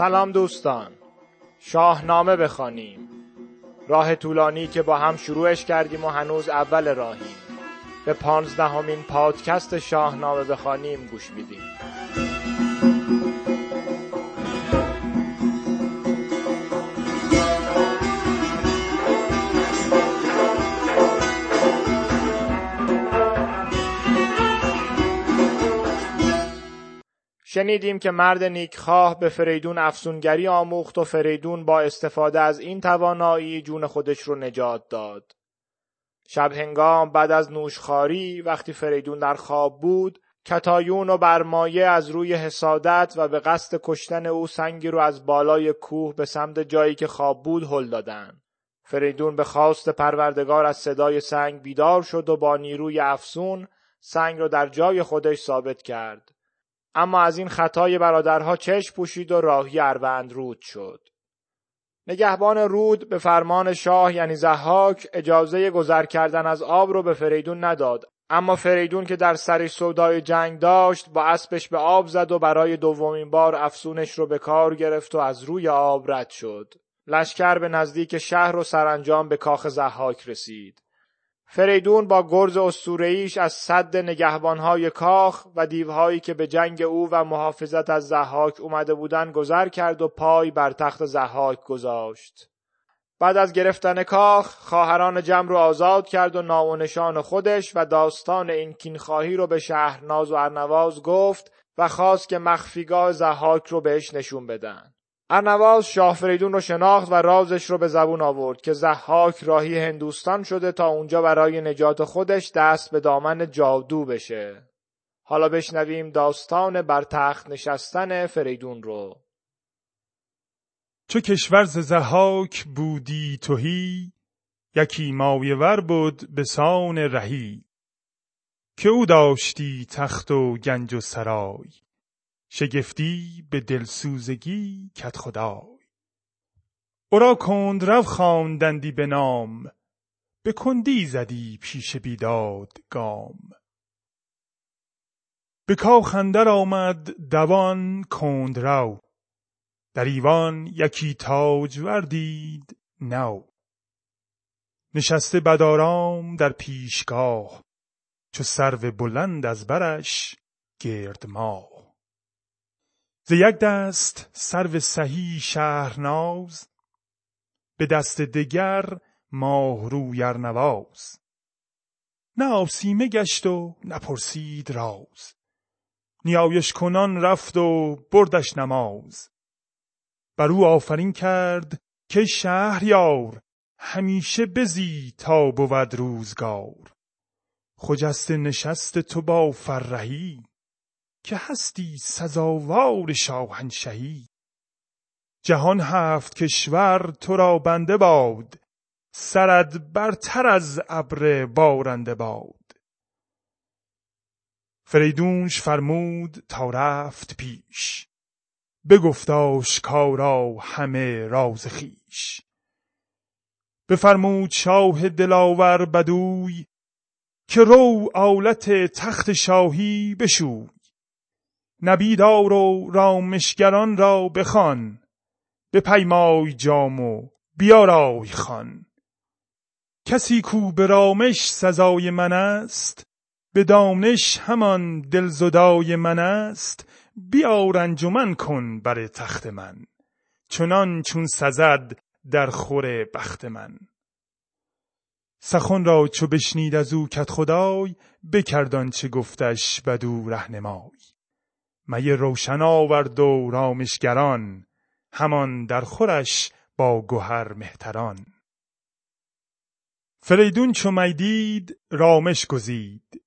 سلام دوستان. شاهنامه بخوانیم. راه طولانی که با هم شروعش کردیم و هنوز اول راهیم. به پانزدهمین پادکست شاهنامه بخوانیم گوش میدیم. شنیدیم که مرد نیکخواه به فریدون افسونگری آموخت و فریدون با استفاده از این توانایی جون خودش رو نجات داد. شب هنگام بعد از نوشخاری وقتی فریدون در خواب بود کتایون و برمایه از روی حسادت و به قصد کشتن او سنگی رو از بالای کوه به سمت جایی که خواب بود هل دادن. فریدون به خواست پروردگار از صدای سنگ بیدار شد و با نیروی افسون سنگ رو در جای خودش ثابت کرد. اما از این خطای برادرها چشم پوشید و راهی اروند رود شد. نگهبان رود به فرمان شاه یعنی زحاک اجازه گذر کردن از آب رو به فریدون نداد اما فریدون که در سر سودای جنگ داشت با اسبش به آب زد و برای دومین بار افسونش رو به کار گرفت و از روی آب رد شد. لشکر به نزدیک شهر و سرانجام به کاخ زحاک رسید. فریدون با گرز استورهیش از صد نگهبانهای کاخ و دیوهایی که به جنگ او و محافظت از زحاک اومده بودن گذر کرد و پای بر تخت زحاک گذاشت. بعد از گرفتن کاخ خواهران جمع رو آزاد کرد و نام خودش و داستان این کینخواهی رو به شهرناز و ارنواز گفت و خواست که مخفیگاه زحاک رو بهش نشون بدن. ارنواز شاه فریدون رو شناخت و رازش رو به زبون آورد که زحاک راهی هندوستان شده تا اونجا برای نجات خودش دست به دامن جادو بشه. حالا بشنویم داستان بر تخت نشستن فریدون رو. چو کشور ز زحاک بودی توهی یکی ور بود به سان رهی که او داشتی تخت و گنج و سرای شگفتی به دلسوزگی کت خدای او را رو خواندندی به نام به کندی زدی پیش بیداد گام به کاخ اندر آمد دوان رو در ایوان یکی تاجور دید نو. نشسته بدارام در پیشگاه چو سرو بلند از برش گرد ماه ز یک دست سرو سهی شهرناز به دست دگر ماه روی ارنواز. نه آسیمه گشت و نپرسید راز. نیایش کنان رفت و بردش نماز. بر او آفرین کرد که شهریار همیشه بزی تا بود روزگار. خجست نشست تو با فرهی که هستی سزاوار شاهنشهی. جهان هفت کشور تو را بنده باد سرد برتر از ابر بارنده باد. فریدونش فرمود تا رفت پیش بگفت آشکارا همه راز خویش بفرمود شاه دلاور بدوی که رو آلت تخت شاهی بشوی. نبیدار و رامشگران را بخوان پیمای جام و بیارای خان کسی کو به رامش سزای من است به دانش همان دلزدای من است بیار انجمن کن بر تخت من چنان چون سزد در خور بخت من. سخن را چو بشنید از او کت خدای بکردان چه گفتش بدو رهنمای. می روشن آورد و رامشگران همان در خورش با گوهر مهتران. فریدون چو می دید رامش گزید.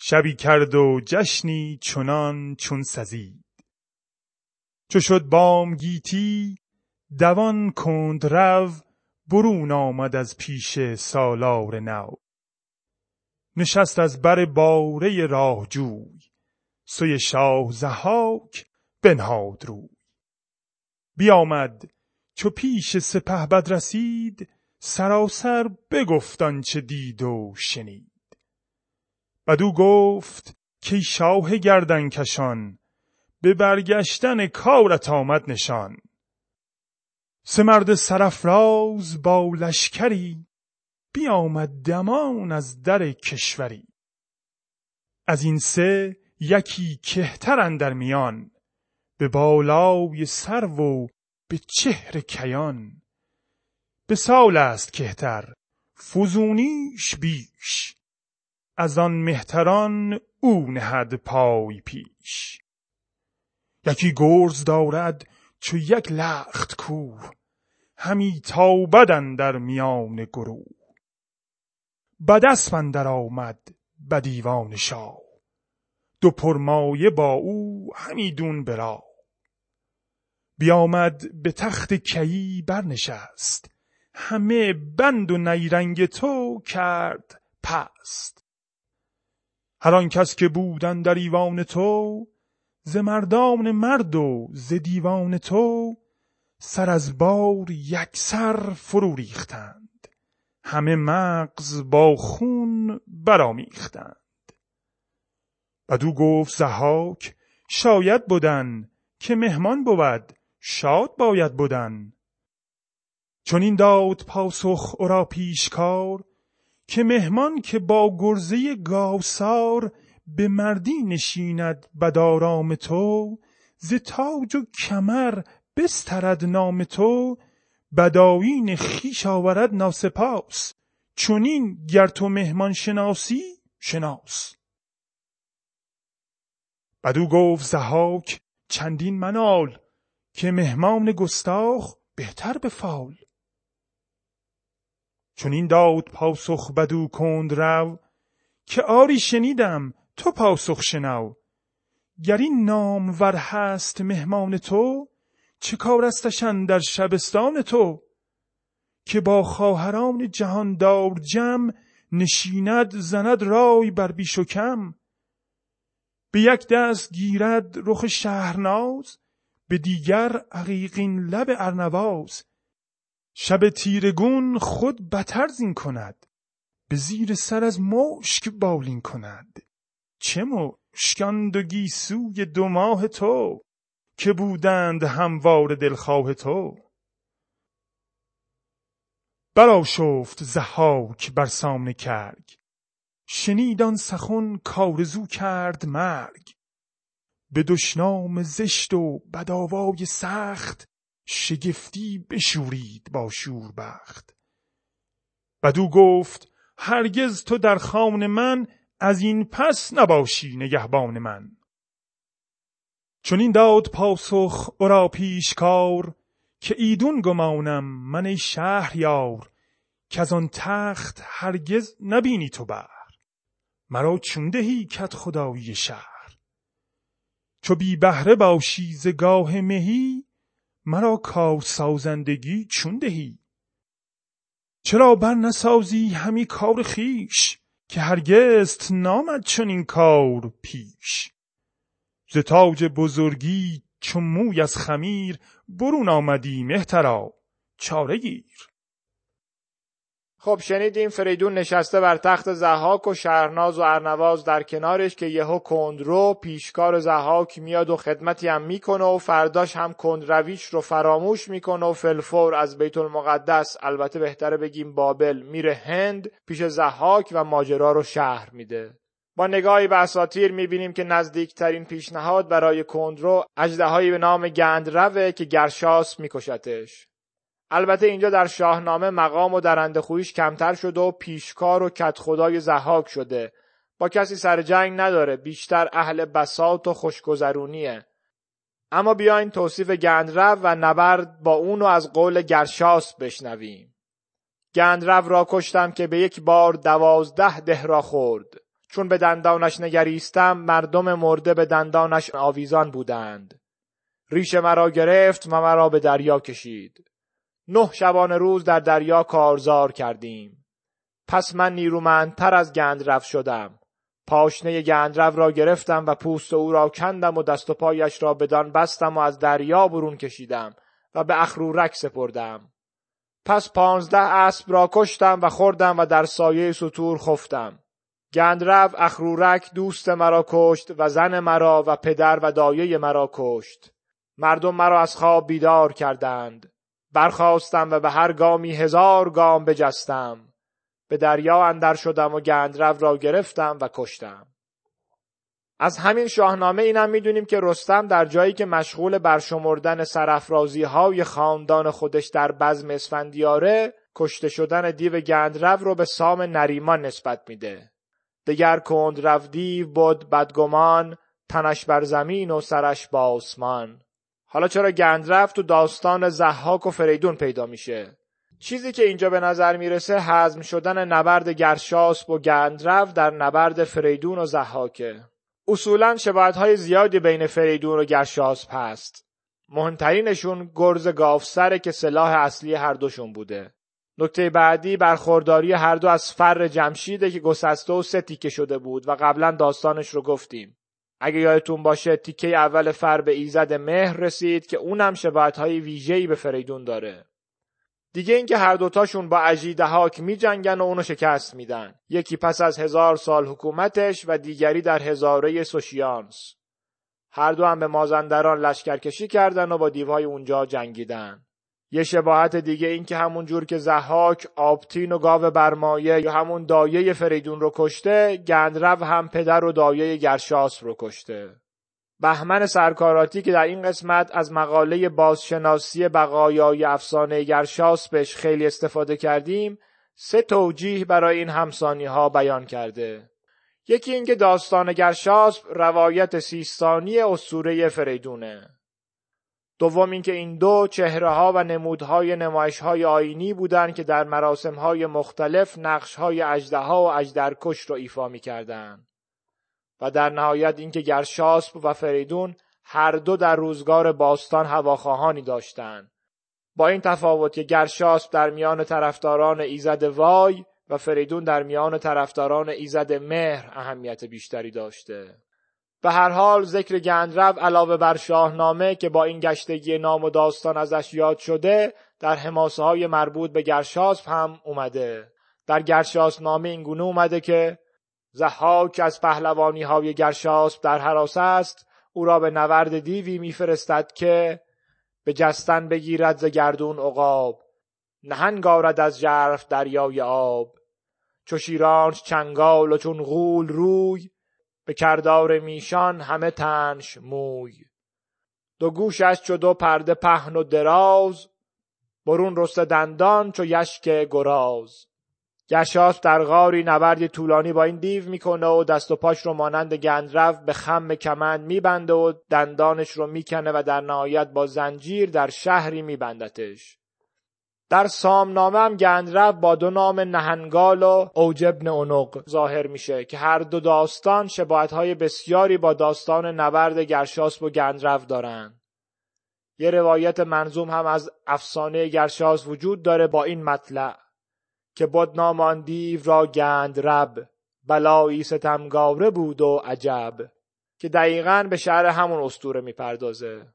شبی کرد و جشنی چنان چون سزید. چو شد بام گیتی دوان کند رو برون آمد از پیش سالار نو. نشست از بر باره راهجوی. سوی شاه زهاک بنهاد روی. بیامد چو پیش سپهبد رسید سراسر بگفت آنچه دید و شنید. بدو گفت که شاه گردن کشان به برگشتن کارت آمد نشان. سه مرد سرفراز با لشکری بیامد دمان از در کشوری. از این سه یکی کهتر در میان به بالای سرو و به چهر کیان. به سال است کهتر فزونیش بیش از آن مهتران او نهد پای پیش. یکی گرز دارد چو یک لخت کوه همی تابد در میان گروه. بدست در آمد به دیوان شاه. دو پرمایه با او همیدون برا. بیامد به تخت کیی برنشست. همه بند و نیرنگ تو کرد پست. هر آن کس که بودن در ایوان تو ز مردان مرد و ز دیوان تو سر از بار یک سر فرو ریختند. همه مغز با خون برامیختند بدو گفت زحاک شاید بودن که مهمان بود شاد باید بودن چون این داد پاسخ اورا پیشکار که مهمان که با گرزه گاوسار به مردی نشیند بدارام تو ز تاج و کمر بسترد نام تو بدایین خیش آورد ناسپاس. چونین گر تو مهمان شناسی شناس. بدو گفت زهاک چندین منال که مهمان گستاخ بهتر به فال. چون این داد پاسخ بدو کند رو که آری شنیدم تو پاسخ شنو. گر این نام ور هست مهمان تو چه کار استشن در شبستان تو؟ که با خواهران جهاندار جم نشیند زند رای بر بیش و کم. به یک دست گیرد رخ شهرناز به دیگر عقیقین لب ارنواز. شب تیرگون خود بتر زین کند به زیر سر از مشک بالین کند. چه مشکان دو گیسوی دو ماه تو که بودند هموار دلخواه تو؟ برا شفت زحاک بر سامن کرگ شنید آن سخن کارزو کرد مرگ. به دشنام زشت و بداوای سخت شگفتی بشورید با شوربخت. بدو گفت هرگز تو در خان من از این پس نباشی نگهبان من. چون این داد پاسخ اورا پیشکار که ایدون گمانم من ای یار که از آن تخت هرگز نبینی تو بر مرا چون دهی کت خدایی شهر. چو بی بهره باشی ز گاه مهی مرا کار سازندگی چون دهی چرا بر نسازی همی کار خیش که هرگز نامد چنین کار پیش. ز تاج بزرگی چون موی از خمیر برون آمدی مهترا. چاره گیر. خب شنیدیم فریدون نشسته بر تخت زحاک و شهرناز و ارنواز در کنارش که یهو کندرو پیشکار زحاک میاد و خدمتی هم می‌کنه و فرداش هم کندرویش رو فراموش می‌کنه و فلفور از بیت المقدس البته بهتره بگیم بابل میره هند پیش زحاک و ماجرا رو شهر میده. با نگاهی به اساطیر می‌بینیم که نزدیکترین پیشنهاد برای کندرو اجدهایی به نام گندروه که گرشاس میکشتش. البته اینجا در شاهنامه مقام و درنده خویش کمتر شده و پیشکار و کت خدای زحاک شده. با کسی سر جنگ نداره بیشتر اهل بساط و خوشگذرونیه. اما بیاین توصیف گندرو و نبرد با اونو از قول گرشاس بشنویم. گندرو را کشتم که به یک بار دوازده ده را خورد. چون به دندانش نگریستم مردم مرده به دندانش آویزان بودند. ریش مرا گرفت و مرا به دریا کشید. نه شبانه روز در دریا کارزار کردیم. پس من نیرومندتر از گندرو شدم. پاشنه گندرو را گرفتم و پوست او را کندم و دست و پایش را بدان بستم و از دریا برون کشیدم و به اخرورک سپردم. پس پانزده اسب را کشتم و خوردم و در سایه سطور خفتم. گندرو اخرورک دوست مرا کشت و زن مرا و پدر و دایه مرا کشت. مردم مرا از خواب بیدار کردند. برخواستم و به هر گامی هزار گام بجستم. به دریا اندر شدم و گندرو را گرفتم و کشتم. از همین شاهنامه اینم می‌دونیم که رستم در جایی که مشغول برشمردن سرافرازی های خاندان خودش در بزم اسفندیاره کشته شدن دیو گندرو رو به سام نریمان نسبت میده. دگر کند رو دیو بود بدگمان تنش بر زمین و سرش با آسمان. حالا چرا گندرو تو داستان زحاک و فریدون پیدا میشه؟ چیزی که اینجا به نظر می‌رسه حزم شدن نبرد گرشاسب و گندرو در نبرد فریدون و زحاکه اصولا شباهت های زیادی بین فریدون و گرشاسب هست. مهمترینشون گرز گافسره که سلاح اصلی هر دوشون بوده. نکته بعدی برخورداری هر دو از فر جمشیده که گسسته و سه تیکه شده بود و قبلا داستانش رو گفتیم. اگه یادتون باشه تیکه اول فر به ایزد مهر رسید که اونم شباهت های ویژه‌ای به فریدون داره. دیگه اینکه هر دوتاشون با اجیدهاک می جنگن و اونو شکست میدن. یکی پس از هزار سال حکومتش و دیگری در هزاره سوشیانس. هر دو هم به مازندران لشکرکشی کردن و با دیوهای اونجا جنگیدن. یه شباهت دیگه این که همون جور که زحاک آبتین و گاو برمایه یا همون دایه فریدون رو کشته گندرو هم پدر و دایه گرشاس رو کشته. بهمن سرکاراتی که در این قسمت از مقاله بازشناسی بقایای افسانه گرشاسپش خیلی استفاده کردیم سه توجیه برای این همسانی ها بیان کرده. یکی اینکه داستان گرشاسپ روایت سیستانی اسطوره فریدونه. دوم اینکه این دو چهره ها و نمودهای نمایش های آینی بودند که در مراسم های مختلف نقش های اجده ها و اجدرکش رو ایفا می کردن. و در نهایت اینکه گرشاسب و فریدون هر دو در روزگار باستان هواخواهانی داشتند. با این تفاوت که گرشاسب در میان طرفداران ایزد وای و فریدون در میان طرفداران ایزد مهر اهمیت بیشتری داشته. به هر حال ذکر گندرو علاوه بر شاهنامه که با این گشتگی نام و داستان ازش یاد شده در حماسه های مربوط به گرشاسب هم اومده. در گرشاس نامه این گونه اومده که زحاک از پهلوانی های گرشاسب در حراس است او را به نورد دیوی میفرستد که به جستن بگیرد ز گردون عقاب نهنگ آرد از ژرف دریای آب. چو شیرانش چنگال و چون غول روی به کردار میشان همه تنش موی. دو گوشش چو دو پرده پهن و دراز برون رسته دندان چو یشک گراز. گشاس در غاری نبردی طولانی با این دیو می‌کنه و دست و پاش رو مانند گندرو به خم کمند میبنده و دندانش رو می‌کنه و در نهایت با زنجیر در شهری میبندتش. در سامنامه هم گندرو با دو نام نهنگال و اوجبن اونق ظاهر میشه که هر دو داستان شباهت های بسیاری با داستان نبرد گرشاسب و گندرو دارن. یه روایت منظوم هم از افسانه گرشاس وجود داره با این مطلع که بود نام آن دیو را گندرب بلایی ستمگاره بود و عجب که دقیقا به شهر همون استوره می‌پردازه.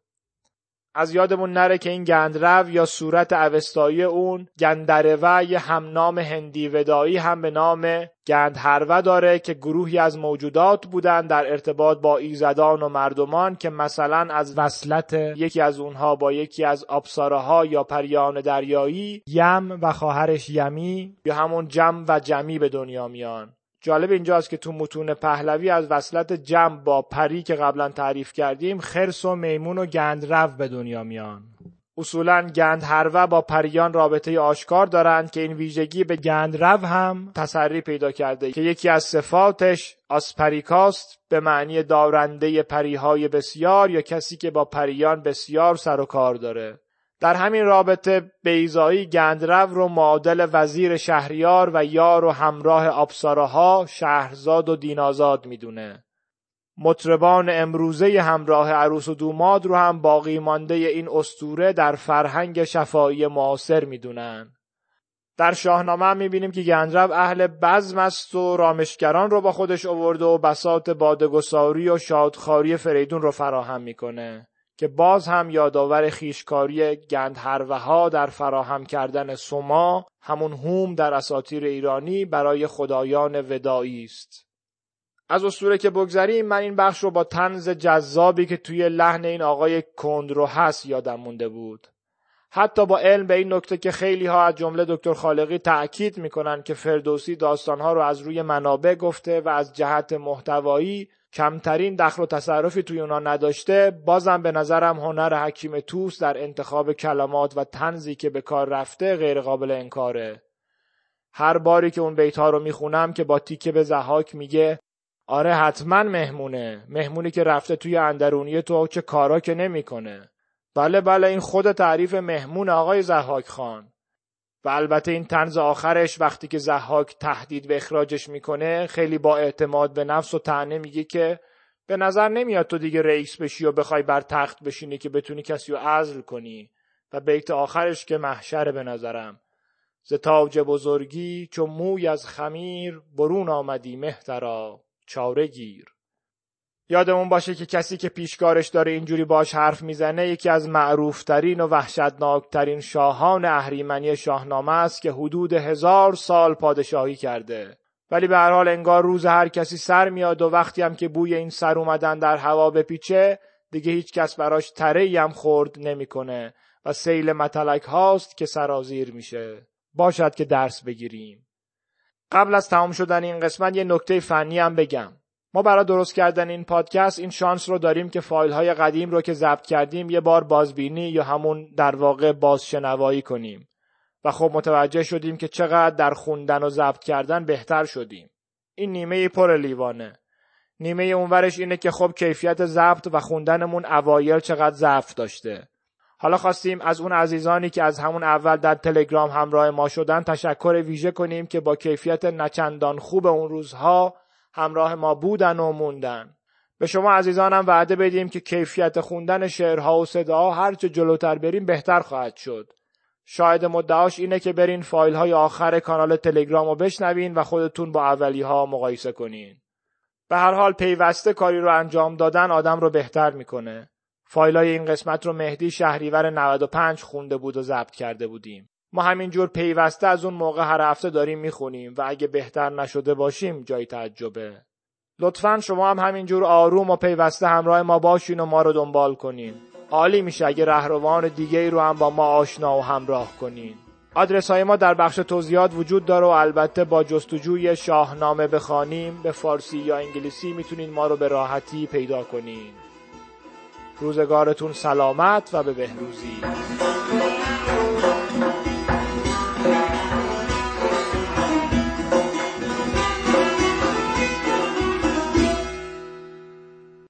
از یادمون نره که این گندرو یا صورت اوستایی اون گندروه یه همنام هندی ودایی هم به نام گندهروه داره که گروهی از موجودات بودن در ارتباط با ایزدان و مردمان که مثلا از وصلت یکی از اونها با یکی از آبساره یا پریان دریایی یم و خواهرش یمی یا همون جم و جمی به دنیا میان. جالب اینجاست که تو متون پهلوی از وصلت جمع با پری که قبلا تعریف کردیم خرس و میمون و گندرو به دنیا میان. اصولا گندهروه با پریان رابطه آشکار دارند که این ویژگی به گندرو هم تسری پیدا کرده که یکی از صفاتش آسپریکاست به معنی دارنده پریهای بسیار یا کسی که با پریان بسیار سر و کار داره. در همین رابطه بیزایی گندرو رو معادل وزیر شهریار و یار و همراه ها شهرزاد و دینازاد می‌دونه. مطربان امروزه همراه عروس و دوماد رو هم باقی مانده این استوره در فرهنگ شفایی معاصر می‌دونن. در شاهنامه هم می‌بینیم که گندرو اهل بزم است و رامشگران رو با خودش آورده و بسات بادگساری و شادخاری فریدون رو فراهم می‌کنه. که باز هم یادآور خیشکاری گندهروه ها در فراهم کردن سما همون هوم در اساطیر ایرانی برای خدایان ودایی است. از اسطوره که بگذریم من این بخش رو با تنز جذابی که توی لحن این آقای کندرو هست یادم مونده بود. حتی با علم به این نکته که خیلی ها از جمله دکتر خالقی تأکید می‌کنن که فردوسی داستانها رو از روی منابع گفته و از جهت محتوایی کمترین دخل و تصرفی توی اونا نداشته بازم به نظرم هنر حکیم توس در انتخاب کلمات و تنزی که به کار رفته غیر قابل انکاره. هر باری که اون بیت ها رو می‌خونم که با تیکه به زحاک میگه آره حتما مهمونه. مهمونی که رفته توی اندرونی تو چه کارا که نمی‌کنه. بله بله این خود تعریف مهمون آقای زحاک خان. و البته این تنز آخرش وقتی که زحاک تهدید به اخراجش می‌کنه خیلی با اعتماد به نفس و تعنه میگه که به نظر نمیاد تو دیگه رئیس بشی و بخوای بر تخت بشینی که بتونی کسی رو عزل کنی. و بیت آخرش که محشره به نظرم. ز تاج بزرگی چو موی از خمیر برون آمدی مهترا چاره گیر. یادمون باشه که کسی که پیشکارش داره اینجوری باش حرف می‌زنه یکی از معروفترین و وحشتناکترین شاهان اهریمنی شاهنامه است که حدود هزار سال پادشاهی کرده. ولی به هر حال انگار روز هر کسی سر میاد و وقتی هم که بوی این سر اومدن در هوا بپیچه دیگه هیچ کس براش تره هم خورد نمی‌کنه و سیل متلک هاست که سرازیر میشه. باشد که درس بگیریم. قبل از تمام شدن این قسمت یه نکته فنی هم بگم. ما برای درست کردن این پادکست این شانس رو داریم که فایل های قدیم رو که ضبط کردیم یه بار بازبینی یا همون در واقع بازشنوایی کنیم. و خب متوجه شدیم که چقدر در خوندن و ضبط کردن بهتر شدیم. این نیمه پر لیوانه. نیمه اونورش اینه که خب کیفیت ضبط و خوندنمون اوایل چقدر ضعف داشته. حالا خواستیم از اون عزیزانی که از همون اول در تلگرام همراه ما شدن تشکر ویژه کنیم که با کیفیت نچندان خوب اون روزها همراه ما بودن و موندن. به شما عزیزانم وعده بدیم که کیفیت خوندن شعرها و صداها هرچه جلوتر بریم بهتر خواهد شد. شاید مدعاش اینه که برین فایل های آخر کانال تلگرام رو بشنوین و خودتون با اولی ها مقایسه کنین. به هر حال پیوسته کاری رو انجام دادن آدم رو بهتر می‌کنه. فایل های این قسمت رو مهدی شهریور 95 خونده بود و ضبط کرده بودیم. ما همینجور پیوسته از اون موقع هر هفته داریم می‌خونیم و اگه بهتر نشده باشیم جای تعجبه. لطفا شما هم همینجور آروم و پیوسته همراه ما باشین و ما رو دنبال کنین. عالی میشه اگه رهروان دیگه ای رو هم با ما آشنا و همراه کنین. آدرس های ما در بخش توضیحات وجود داره و البته با جستجوی شاهنامه بخوانیم به فارسی یا انگلیسی می‌تونین ما رو به راحتی پیدا کنین. روزگارتون سلامت و به بهروزی.